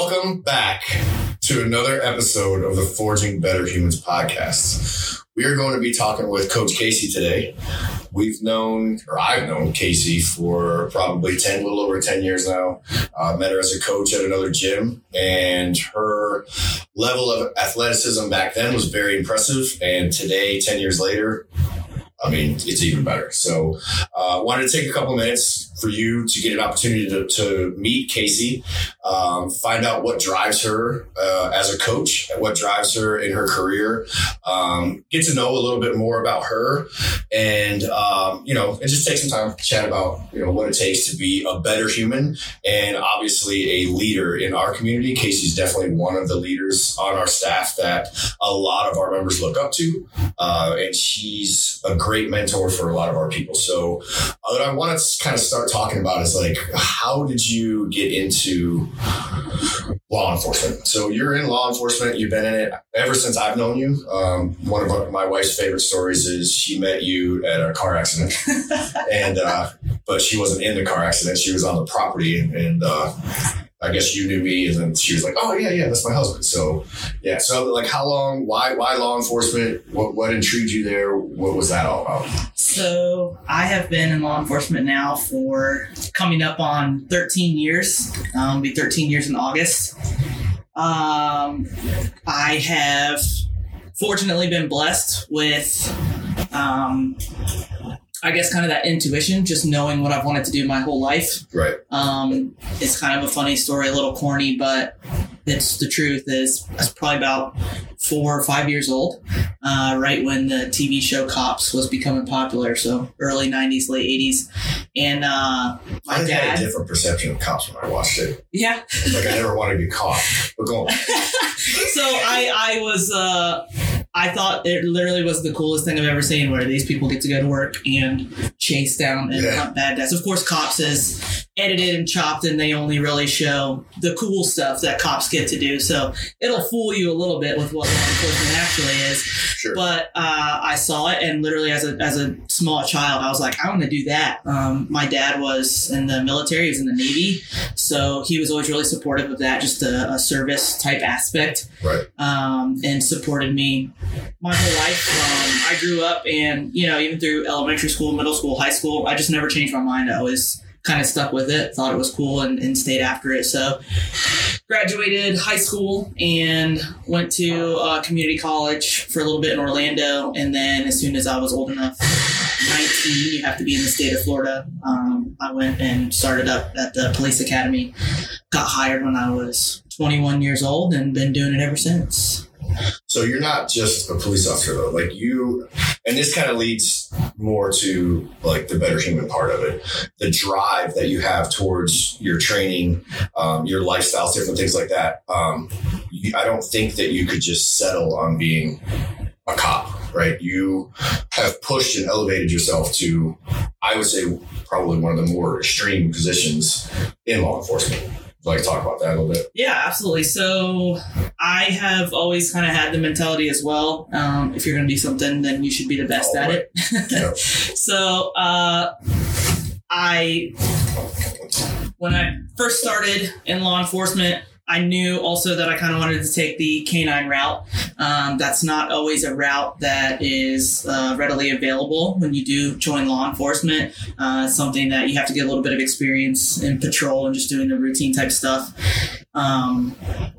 Welcome back to another episode of the Forging Better Humans podcast. We are going to be talking with Coach Casey today. We've known, or I've known Casey for probably 10, a little over 10 years now. Uh, met her as a coach at another gym, and her level of athleticism back then was very impressive. And today, 10 years later, I mean, it's even better. So, uh, wanted to take a couple minutes for you to get an opportunity to, to meet Casey, um, find out what drives her uh, as a coach, what drives her in her career, um, get to know a little bit more about her, and um, you know, and just take some time to chat about you know what it takes to be a better human and obviously a leader in our community. Casey's definitely one of the leaders on our staff that a lot of our members look up to, uh, and she's a great mentor for a lot of our people. So, what I want to kind of start talking about is like, how did you get into law enforcement? So you're in law enforcement. You've been in it ever since I've known you. Um, one of my wife's favorite stories is she met you at a car accident, and uh, but she wasn't in the car accident. She was on the property, and uh, I guess you knew me, and then she was like, "Oh yeah, yeah, that's my husband." So yeah, so like, how long? Why? Why law enforcement? What? What intrigued you there? What was that all about? So I have been in law enforcement now for coming up on 13 years. Um, be 13 years in August. Um, I have fortunately been blessed with um, I guess kind of that intuition, just knowing what I've wanted to do my whole life. Right. Um, it's kind of a funny story, a little corny, but it's the truth. Is I was probably about four or five years old, uh, right when the TV show Cops was becoming popular. So early '90s, late '80s, and uh, my I dad. had a different perception of cops when I watched it. Yeah. Like I never wanted to be caught. But go on. so I I was uh I thought it literally was the coolest thing I've ever seen where these people get to go to work and chase down and Yeah. hunt bad guys. Of course cops is edited and chopped and they only really show the cool stuff that cops get to do. So it'll fool you a little bit with what law enforcement actually is. Sure. But uh, I saw it, and literally as a as a small child, I was like, I want to do that. Um, my dad was in the military; he was in the Navy, so he was always really supportive of that, just a, a service type aspect, right. um, and supported me my whole life. Um, I grew up, and you know, even through elementary school, middle school, high school, I just never changed my mind. I always kind of stuck with it, thought it was cool, and, and stayed after it. So graduated high school and went to uh, community college for a little bit in Orlando. And then, as soon as I was old enough, 19, you have to be in the state of Florida. Um, I went and started up at the police academy. Got hired when I was 21 years old and been doing it ever since. So you're not just a police officer though. Like you, and this kind of leads more to like the better human part of it. The drive that you have towards your training, um, your lifestyles, different things like that. Um, I don't think that you could just settle on being a cop, right? You have pushed and elevated yourself to, I would say, probably one of the more extreme positions in law enforcement. Like talk about that a little bit? Yeah, absolutely. So I have always kind of had the mentality as well. Um, if you're going to do something, then you should be the best Oh, at right. it. So uh, I, when I first started in law enforcement, I knew also that I kind of wanted to take the canine route. Um, that's not always a route that is uh, readily available when you do join law enforcement. Uh, something that you have to get a little bit of experience in patrol and just doing the routine type stuff. Um,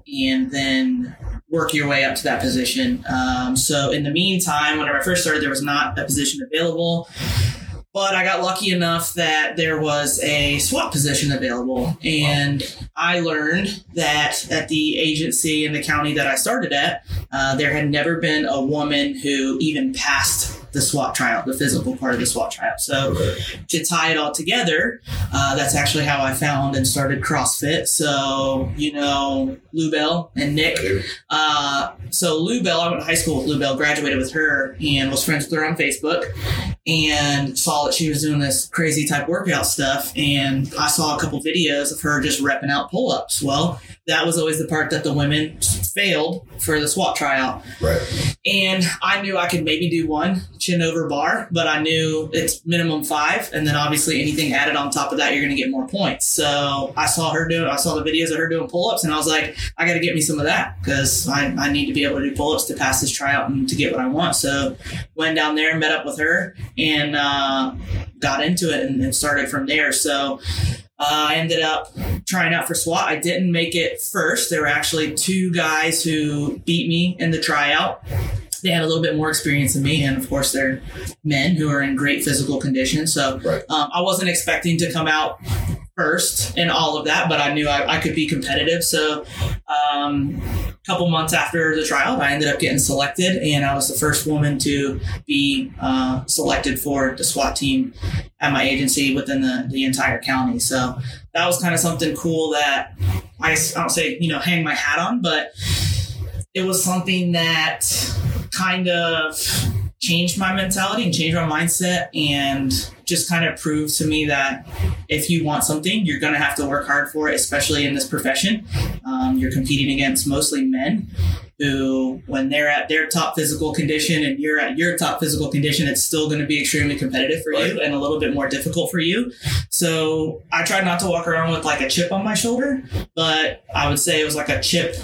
and then work your way up to that position. Um, so in the meantime, whenever I first started, there was not a position available. But I got lucky enough that there was a SWAT position available. And I learned that at the agency in the county that I started at, uh, there had never been a woman who even passed the SWAT trial, the physical part of the SWAT trial. So Okay. to tie it all together, uh, that's actually how I found and started CrossFit. So, you know, Lou Bell and Nick. Uh, so Lou Bell, I went to high school with Lou Bell, graduated with her, and was friends with her on Facebook, and saw that she was doing this crazy type workout stuff. And I saw a couple videos of her just repping out pull ups. Well, that was always the part that the women failed for the SWAT tryout. Right. And I knew I could maybe do one chin over bar, but I knew it's minimum five. And then obviously anything added on top of that, you're going to get more points. So I saw her doing, I saw the videos of her doing pull ups and I was like, I got to get me some of that because I, I need to be able to do pull ups to pass this tryout and to get what I want. So went down there, met up with her and uh, got into it and, and started from there. So uh, I ended up trying out for SWAT. I didn't make it first. There were actually two guys who beat me in the tryout. They had a little bit more experience than me, and of course, they're men who are in great physical condition. So Right. um, I wasn't expecting to come out first in all of that, but I knew I, I could be competitive. So um, a couple months after the trial, I ended up getting selected, and I was the first woman to be uh, selected for the SWAT team at my agency within the, the entire county. So that was kind of something cool that I, I don't say, you know, hang my hat on, but it was something that kind of changed my mentality and changed my mindset and just kind of proved to me that if you want something, you're going to have to work hard for it, especially in this profession. Um, you're competing against mostly men who, when they're at their top physical condition and you're at your top physical condition, it's still going to be extremely competitive for you and a little bit more difficult for you. So I tried not to walk around with like a chip on my shoulder, but I would say it was like a chip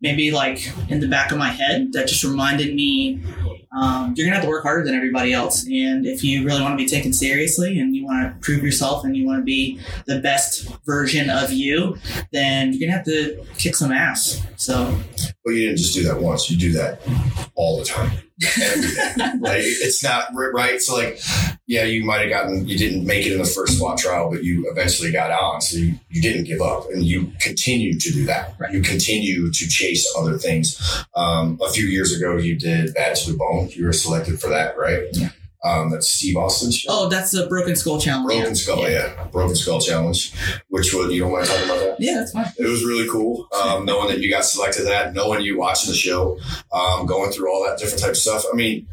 maybe like in the back of my head that just reminded me um, you're gonna have to work harder than everybody else. And if you really want to be taken seriously and you want to prove yourself and you want to be the best version of you then you're gonna have to kick some ass. So Well, you didn't just do that once. You do that all the time. Every day. like it's not right. So like, yeah, you might have gotten, you didn't make it in the first SWAT trial, but you eventually got on. So you, you didn't give up and you continue to do that. Right. You continue to chase other things. Um, a few years ago, you did Bad to the Bone. You were selected for that, right? Yeah. Um, that's Steve Austin's show. oh that's the broken skull challenge Broken Skull, yeah. Broken Skull Challenge, which was, you don't want to talk about that? yeah that's fine It was really cool, um, knowing that you got selected. That knowing you watching the show, um, going through all that different type of stuff. I mean,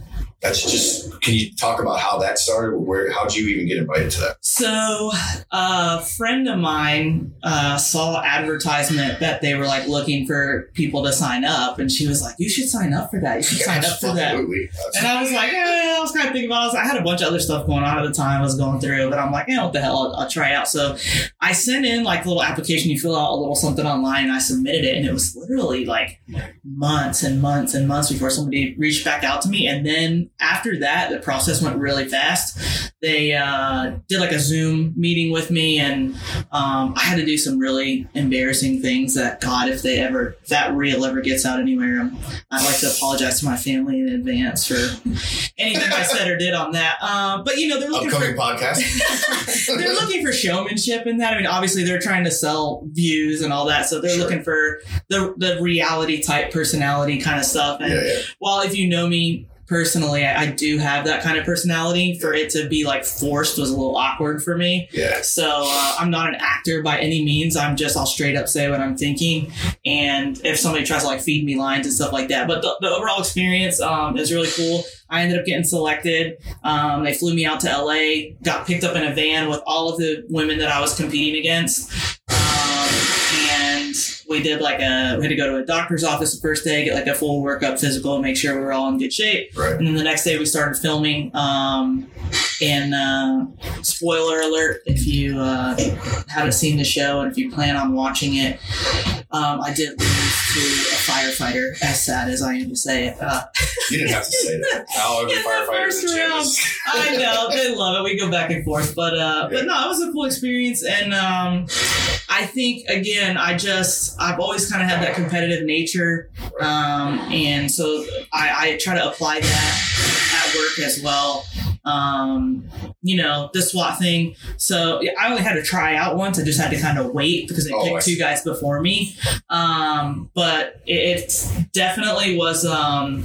that's just. Can you talk about how that started? Where? How did you even get invited to that? So, a friend of mine uh, saw advertisement that they were like looking for people to sign up, and she was like, "You should sign up for that. You should sign up for that." And I was like, eh, I was kind of thinking about. It. I, I had a bunch of other stuff going on at the time. I was going through, but I'm like, yeah, what the hell? I'll, I'll try out. So, I sent in like a little application. You fill out a little something online, and I submitted it, and it was literally like months and months and months before somebody reached back out to me. And then after that, the process went really fast. They uh, did like a Zoom meeting with me, and um, I had to do some really embarrassing things. That God, if they ever, if that reel ever gets out anywhere, um, I'd like to apologize to my family in advance for anything I said or did on that. Um, but you know, they're looking Upcoming for podcast. they're looking for showmanship in that. I mean, obviously they're trying to sell views and all that, so they're Sure. looking for the the reality type personality kind of stuff. And yeah, yeah. while if you know me personally, I, I do have that kind of personality. For it to be like forced was a little awkward for me. Yeah. So uh, I'm not an actor by any means. I'm just I'll straight up say what I'm thinking, and if somebody tries to like feed me lines and stuff like that. But the, the overall experience um, is really cool. I ended up getting selected. Um, they flew me out to LA, got picked up in a van with all of the women that I was competing against. We did like a, we had to go to a doctor's office the first day, get like a full workup physical, make sure we were all in good shape. Right. And then the next day we started filming. Um, and uh, spoiler alert if you uh, haven't seen the show and if you plan on watching it, um, I did lose to a firefighter, as sad as I am to say it. Uh, You didn't have to say that. Now every In the firefighter first round. I know they love it. We go back and forth, but uh, but no, it was a cool experience, and um, I think again, I just I've always kind of had that competitive nature, um, and so I, I try to apply that at work as well. Um, you know, the SWAT thing. So yeah, I only had to try out once. I just had to kind of wait because they Oh, I picked two guys before me. Um, but it, it definitely was um,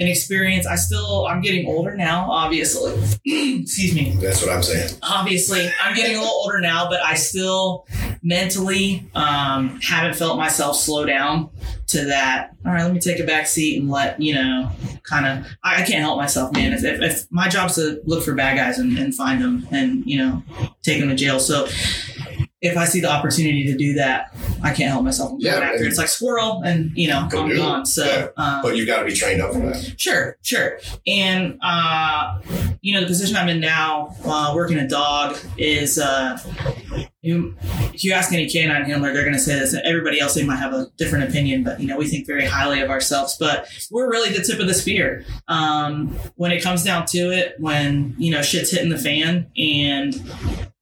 an experience. I still I'm getting older now, obviously. Excuse me. That's what I'm saying. Obviously, I'm getting a little older now, but I still mentally um, haven't felt myself slow down to that. All right, let me take a back seat and let you know, kind of. I, I can't help myself, man. If, if, if my job's to look for bad guys and, and find them and you know take them to jail, so if I see the opportunity to do that, I can't help myself. I'm Yeah, going after it. It's like squirrel, and you know, Go I'm gone. So, Yeah. um, But you've got to be trained up for that. Sure, sure. And uh, you know, the position I'm in now, uh, working a dog, is uh, you, if you ask any canine handler, they're going to say this. Everybody else, they might have a different opinion, but you know, we think very highly of ourselves. But we're really the tip of the spear um, when it comes down to it. When you know shit's hitting the fan and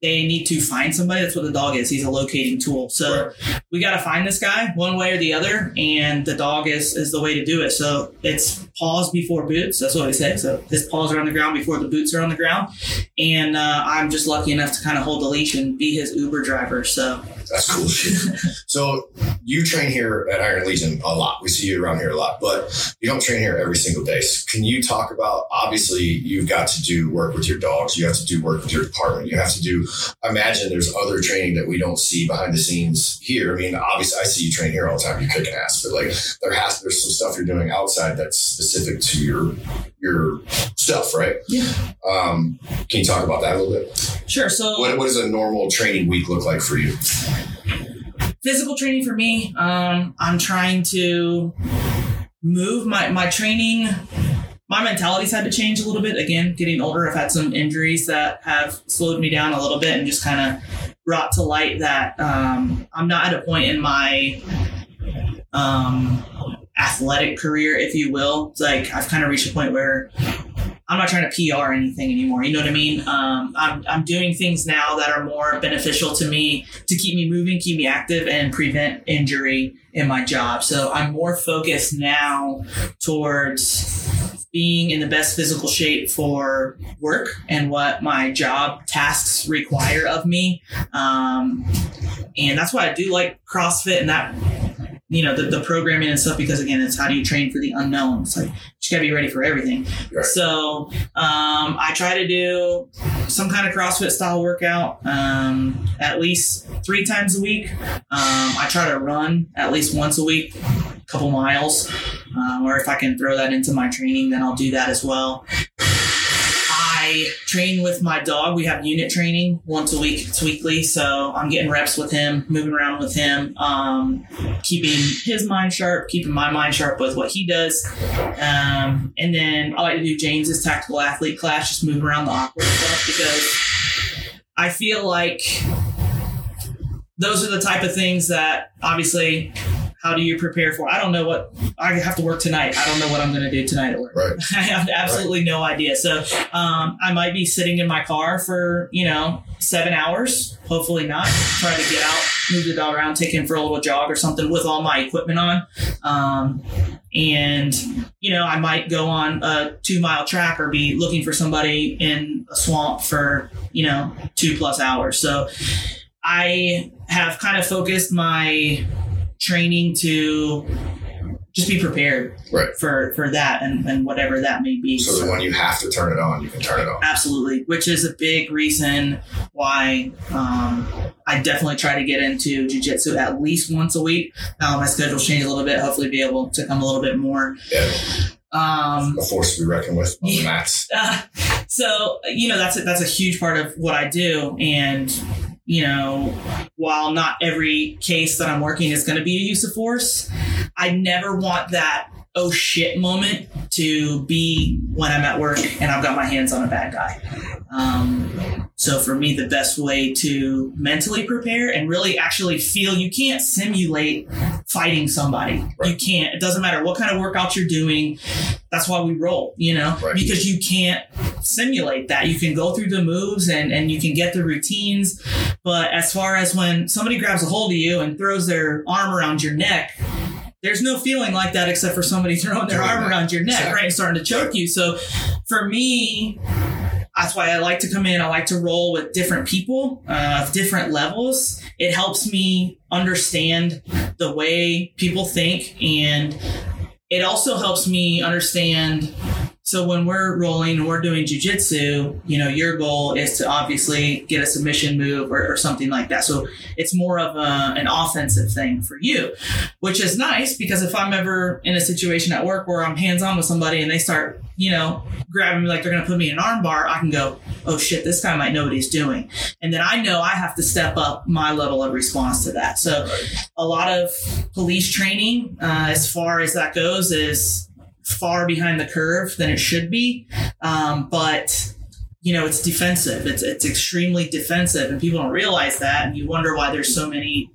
they need to find somebody. That's what the dog is. He's a locating tool. So we got to find this guy one way or the other, and the dog is is the way to do it. So it's paws before boots. That's what we say. So his paws are on the ground before the boots are on the ground, and uh, I'm just lucky enough to kind of hold the leash and be his Uber driver. So That's cool shit. so you train here at Iron Legion a lot. We see you around here a lot, but you don't train here every single day. So can you talk about? Obviously, you've got to do work with your dogs. You have to do work with your department. You have to do. I imagine there's other training that we don't see behind the scenes here. I mean, obviously, I see you train here all the time. You're kicking ass, but like there has there's some stuff you're doing outside that's specific to your your stuff, right? Yeah. Um, can you talk about that a little bit? sure. So What, what does a normal training week look like for you? Physical training for me. Um, i'm trying to move my my training my mentality's had to change a little bit. Again getting older i've had some injuries that have slowed me down a little bit and just kind of brought to light that um, i'm not at a point in my um, athletic career if you will. It's like i've kind of reached a point where I'm not trying to PR anything anymore. You know what I mean? Um, I'm, I'm doing things now that are more beneficial to me to keep me moving, keep me active, and prevent injury in my job. So I'm more focused now towards being in the best physical shape for work and what my job tasks require of me. Um, and that's why I do like CrossFit and that, you know, the, the programming and stuff, because again, it's how do you train for the unknown? It's like, you just gotta be ready for everything. Right. So um, I try to do some kind of CrossFit style workout um, at least three times a week. Um, I try to run at least once a week, a couple miles, um, or if I can throw that into my training, then I'll do that as well. I train with my dog. We have unit training once a week. It's weekly, so I'm getting reps with him, moving around with him, um, keeping his mind sharp, keeping my mind sharp with what he does. Um, and then I like to do James's tactical athlete class, just move around the awkward stuff because I feel like those are the type of things that obviously how do you prepare for? I don't know what I have to work tonight. I don't know what I'm going to do tonight at work. Right. I have absolutely no idea. So um, I might be sitting in my car for you know seven hours. Hopefully not. Try to get out, move the dog around, take him for a little jog or something with all my equipment on. Um, and you know I might go on a two mile track or be looking for somebody in a swamp for you know two plus hours. So I have kind of focused my training to just be prepared Right. for for that and, and whatever that may be. So that when you have to turn it on, you can turn it on. Absolutely, which is a big reason why um, I definitely try to get into jujitsu at least once a week. Uh, my schedule's changed a little bit. Hopefully, be able to come a little bit more. Yeah. Um, A force to be reckoned with on the mats. uh, so you know that's a, that's a huge part of what I do, and you know while not every case that I'm working is going to be a use of force, I never want that oh shit moment to be when I'm at work and I've got my hands on a bad guy. Um, so for me, the best way to mentally prepare and really actually feel you can't simulate fighting somebody. Right. You can't. It doesn't matter what kind of workouts you're doing. That's why we roll, you know, Right. because you can't simulate that. You can go through the moves and, and you can get the routines. But as far as when somebody grabs a hold of you and throws their arm around your neck, there's no feeling like that except for somebody throwing their arm around your neck, Exactly. right? And starting to choke you. So for me, that's why I like to come in. I like to roll with different people uh, of different levels. It helps me understand the way people think, and it also helps me understand So when we're rolling and we're doing jujitsu, you know, your goal is to obviously get a submission move or, or something like that. So it's more of a, an offensive thing for you, which is nice because if I'm ever in a situation at work where I'm hands on with somebody and they start, you know, grabbing me like they're going to put me in an arm bar, I can go, oh shit, this guy might know what he's doing. And then I know I have to step up my level of response to that. So a lot of police training, uh, as far as that goes, is far behind the curve than it should be. Um, but you know, it's defensive. It's it's extremely defensive, and people don't realize that. And you wonder why there's so many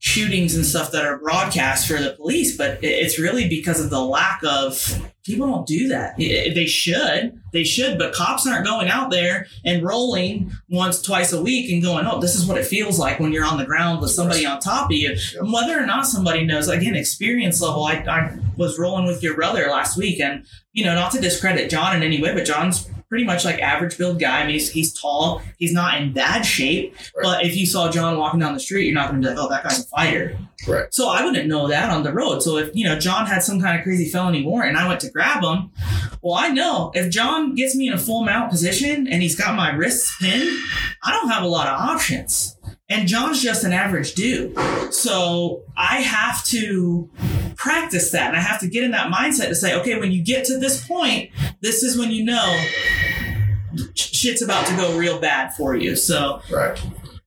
shootings and stuff that are broadcast for the police, but it's really because of the lack of people don't do that. They should, they should, but cops aren't going out there and rolling once, twice a week and going, oh, this is what it feels like when you're on the ground with somebody on top of you. Yep. Whether or not somebody knows, again, experience level. I, I was rolling with your brother last week, and you know, not to discredit John in any way, but John's pretty much like average build guy. I mean, he's, he's tall. He's not in bad shape. Right. But if you saw John walking down the street, you're not going to be like, oh, that guy's a fighter. Right. So I wouldn't know that on the road. So if, you know, John had some kind of crazy felony warrant and I went to grab him, well, I know if John gets me in a full mount position and he's got my wrists pinned, I don't have a lot of options. And John's just an average dude. So I have to practice that and I have to get in that mindset to say, okay, when you get to this point, this is when you know shit's about to go real bad for you. So, right.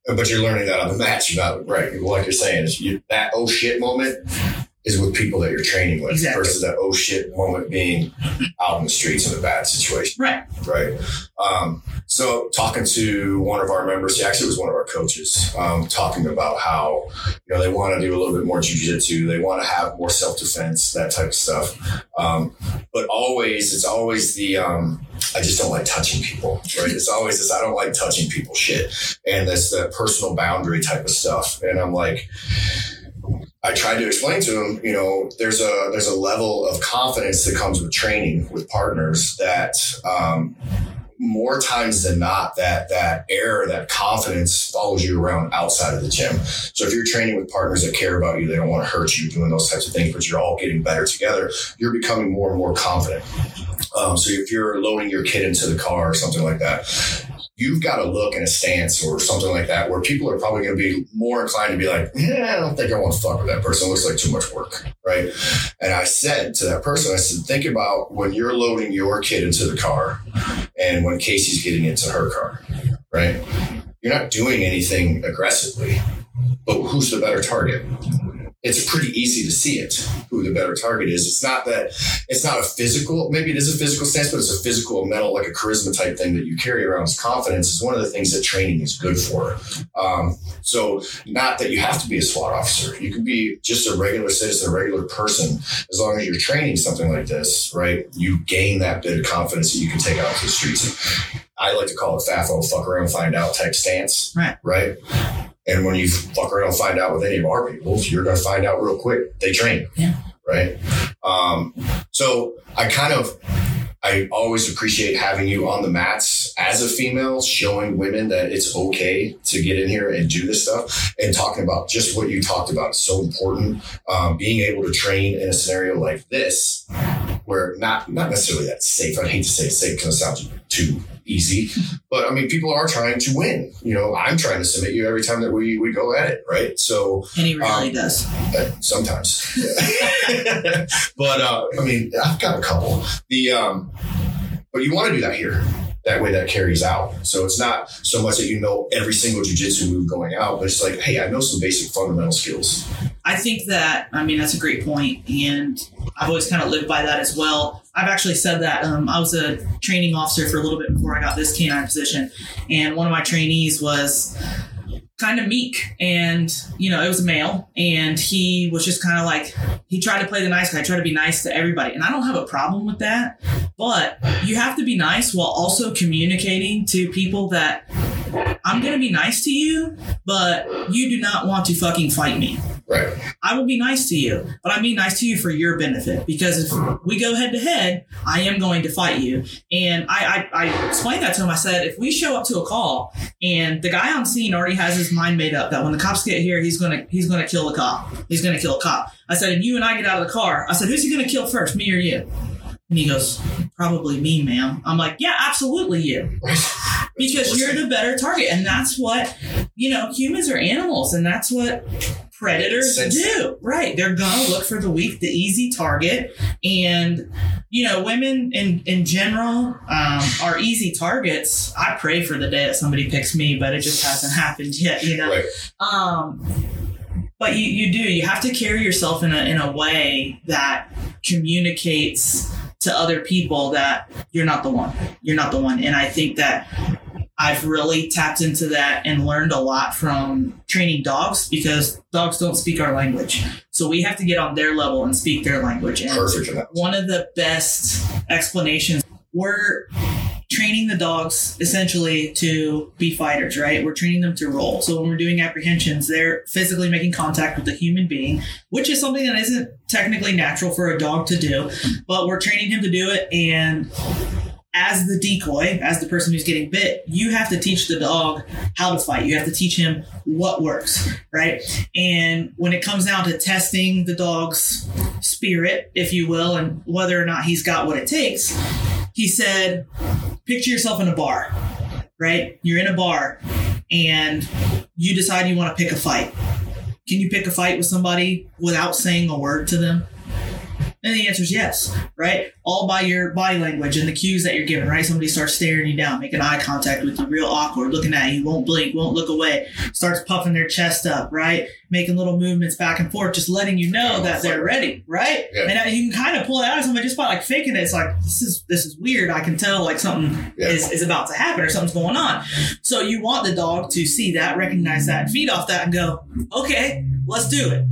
But you're learning that on the match, right? Like you're saying, you, that oh shit moment is with people that you're training with exactly. versus that oh shit moment being out in the streets in a bad situation. Right. Right. Um, so talking to one of our members, he actually was one of our coaches, um, talking about how, you know, they want to do a little bit more jujitsu. They want to have more self-defense, that type of stuff. Um, but always, it's always the, um, I just don't like touching people, right? It's always this, I don't like touching people shit. And that's the personal boundary type of stuff. And I'm like, I tried to explain to him, you know, there's a there's a level of confidence that comes with training with partners that um, more times than not that that air that confidence follows you around outside of the gym. So if you're training with partners that care about you they don't want to hurt you doing those types of things but you're all getting better together you're becoming more and more confident. Um, so if you're loading your kid into the car or something like that you've got to look and a stance or something like that where people are probably going to be more inclined to be like, yeah, I don't think I want to fuck with that person. It looks like too much work. Right. And I said to that person, I said, think about when you're loading your kid into the car and when Casey's getting into her car. Right. You're not doing anything aggressively, but who's the better target? It's pretty easy to see it who the better target is. It's not that it's not a physical, maybe it is a physical stance, but it's a physical, mental, like a charisma type thing that you carry around as confidence is one of the things that training is good for. Um, so not that you have to be a SWAT officer. You can be just a regular citizen, a regular person. As long as you're training something like this, right? You gain that bit of confidence that you can take out to the streets. I like to call it FAFO, fuck around, find out type stance. Right. Right and when you fuck around and find out with any of our people, you're going to find out real quick. They train. Yeah. Right. Um, so I kind of, I always appreciate having you on the mats as a female, showing women that it's okay to get in here and do this stuff and talking about just what you talked about is so important. Um, being able to train in a scenario like this, where not, not necessarily that safe. I hate to say safe because it sounds too easy. But I mean, people are trying to win. You know, I'm trying to submit you every time that we, we go at it, right? So, and he really um, does. Uh, sometimes. but uh, I mean, I've got a couple. The um, but you want to do that here that way that carries out. So it's not so much that you know every single jujitsu move going out, but it's like, hey, I know some basic fundamental skills. I think that, I mean, that's a great point, And I've always kind of lived by that as well. I've actually said that. Um, I was a training officer for a little bit before I got this canine position. And one of my trainees was kind of meek and you know it was a male and he was just kind of like he tried to play the nice guy tried to be nice to everybody. And i don't have a problem with that but you have to be nice while also communicating to people that i'm going to be nice to you but you do not want to fucking fight me Right. I will be nice to you, but I mean nice to you for your benefit because if we go head to head, I am going to fight you. And I, I, I explained that to him. I said, if we show up to a call and the guy on scene already has his mind made up that when the cops get here, he's gonna he's gonna kill the cop. He's gonna kill a cop. I said, and you and I get out of the car. I said, who's he gonna kill first, me or you? And he goes, probably me, ma'am. I'm like, yeah, absolutely you. Because you're the better target. And that's what, you know, humans are animals and that's what predators do. Right. They're going to look for the weak, the easy target. And, you know, women in, in general um, are easy targets. I pray for the day that somebody picks me, but it just hasn't happened yet, you know? Right. Um, but you, you do, you have to carry yourself in a, in a way that communicates to other people that you're not the one. You're not the one. And I think that I've really tapped into that and learned a lot from training dogs because dogs don't speak our language. So we have to get on their level and speak their language. And Perfect. one of the best explanations we're training the dogs essentially to be fighters, right? We're training them to roll. So when we're doing apprehensions, they're physically making contact with a human being, which is something that isn't technically natural for a dog to do, but we're training him to do it. And as the decoy, as the person who's getting bit, you have to teach the dog how to fight. You have to teach him what works, right? And when it comes down to testing the dog's spirit, if you will, and whether or not he's got what it takes, he said, picture yourself in a bar, right? You're in a bar and you decide you want to pick a fight. Can you pick a fight with somebody without saying a word to them? And the answer is yes, right? All by your body language and the cues that you're given, right? Somebody starts staring you down, making eye contact with you, real awkward, looking at you, won't blink, won't look away, starts puffing their chest up, right? Making little movements back and forth, just letting you know that they're ready, right? Yeah. And you can kind of pull it out of somebody just by like faking it. It's like this is this is weird. I can tell like something Yeah. is, is about to happen or something's going on. So you want the dog to see that, recognize that, feed off that, and go, okay, let's do it.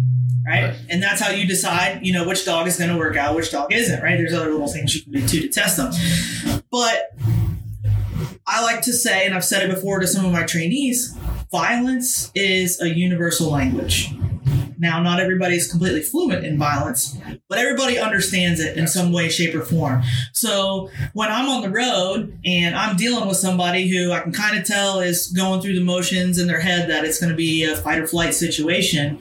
Right? Right. And that's how you decide, you know, which dog is going to work out, which dog isn't, right? There's other little things you can do too to test them. But I like to say, and I've said it before to some of my trainees, violence is a universal language. Now, not everybody is completely fluent in violence, but everybody understands it in some way, shape, or form. So when I'm on the road and I'm dealing with somebody who I can kind of tell is going through the motions in their head that it's going to be a fight or flight situation,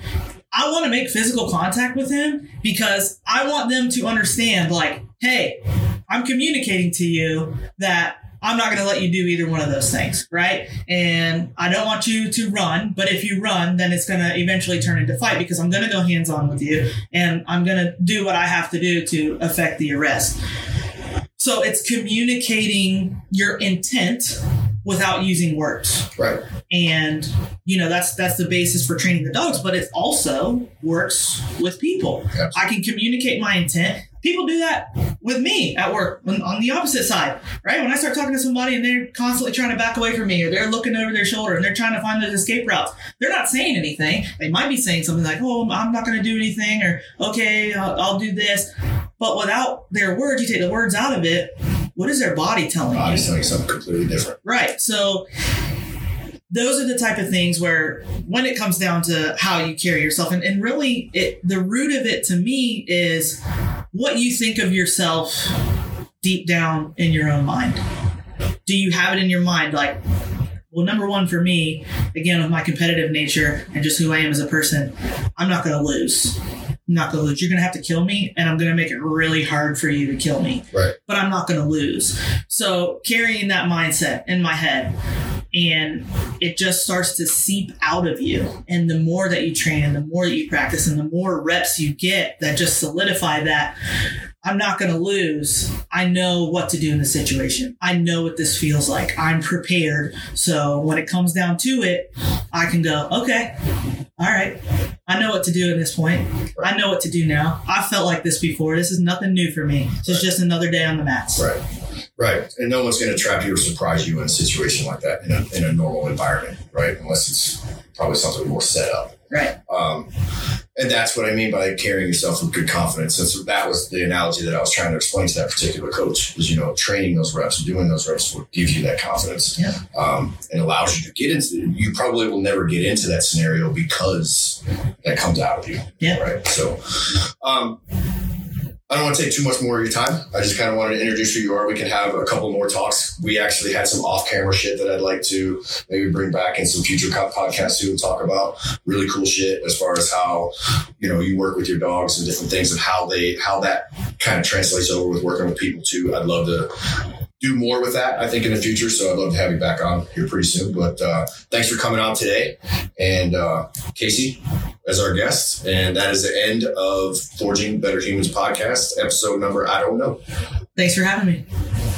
I want to make physical contact with him because I want them to understand, like, hey, I'm communicating to you that I'm not going to let you do either one of those things, right? And I don't want you to run, but if you run, then it's going to eventually turn into fight because I'm going to go hands on with you and I'm going to do what I have to do to affect the arrest. So it's communicating your intent without using words. Right. and you know that's that's the basis for training the dogs but it also works with people. Absolutely. i can communicate my intent. People do that with me at work on, on the opposite side right? When i start talking to somebody and they're constantly trying to back away from me or they're looking over their shoulder and they're trying to find those escape routes they're not saying anything. They might be saying something like oh i'm not going to do anything or okay I'll, I'll do this. But without their words you take the words out of it what is their body telling you Body's telling something completely different. Right. So those are the type of things where when it comes down to how you carry yourself and, and really it the root of it to me is what you think of yourself deep down in your own mind. Do you have it in your mind like well, number one for me, again, with my competitive nature and just who I am as a person, I'm not going to lose. Not going to lose. You're going to have to kill me, and I'm going to make it really hard for you to kill me Right. but I'm not going to lose. So carrying that mindset in my head and it just starts to seep out of you. And the more that you train and the more that you practice and the more reps you get that just solidify that I'm not going to lose. I know what to do in the situation. I know what this feels like. I'm prepared. So when it comes down to it, I can go, okay, all right. I know what to do at this point. I know what to do now. I felt like this before. This is nothing new for me. This is just another day on the mats. Right. Right. And no one's going to trap you or surprise you in a situation like that in a, in a normal environment, right? Unless it's probably something more set up. Right. Um, and that's what I mean by carrying yourself with good confidence. And so that was the analogy that I was trying to explain to that particular coach is, you know, training those reps, and doing those reps will give you that confidence. Yeah. Um, and allows you to get into, you probably will never get into that scenario because that comes out of you. Yeah. Right. So, um, I don't want to take too much more of your time. I just kind of wanted to introduce who you are. We can have a couple more talks. We actually had some off-camera shit that I'd like to maybe bring back in some future podcasts too and talk about really cool shit as far as how you know you work with your dogs and different things and how they how that kind of translates over with working with people too. I'd love to do more with that, I think, in the future. So I'd love to have you back on here pretty soon. But uh, thanks for coming on today. And uh, Casey, as our guest. And that is the end of Forging Better Humans podcast, episode number, I don't know. Thanks for having me.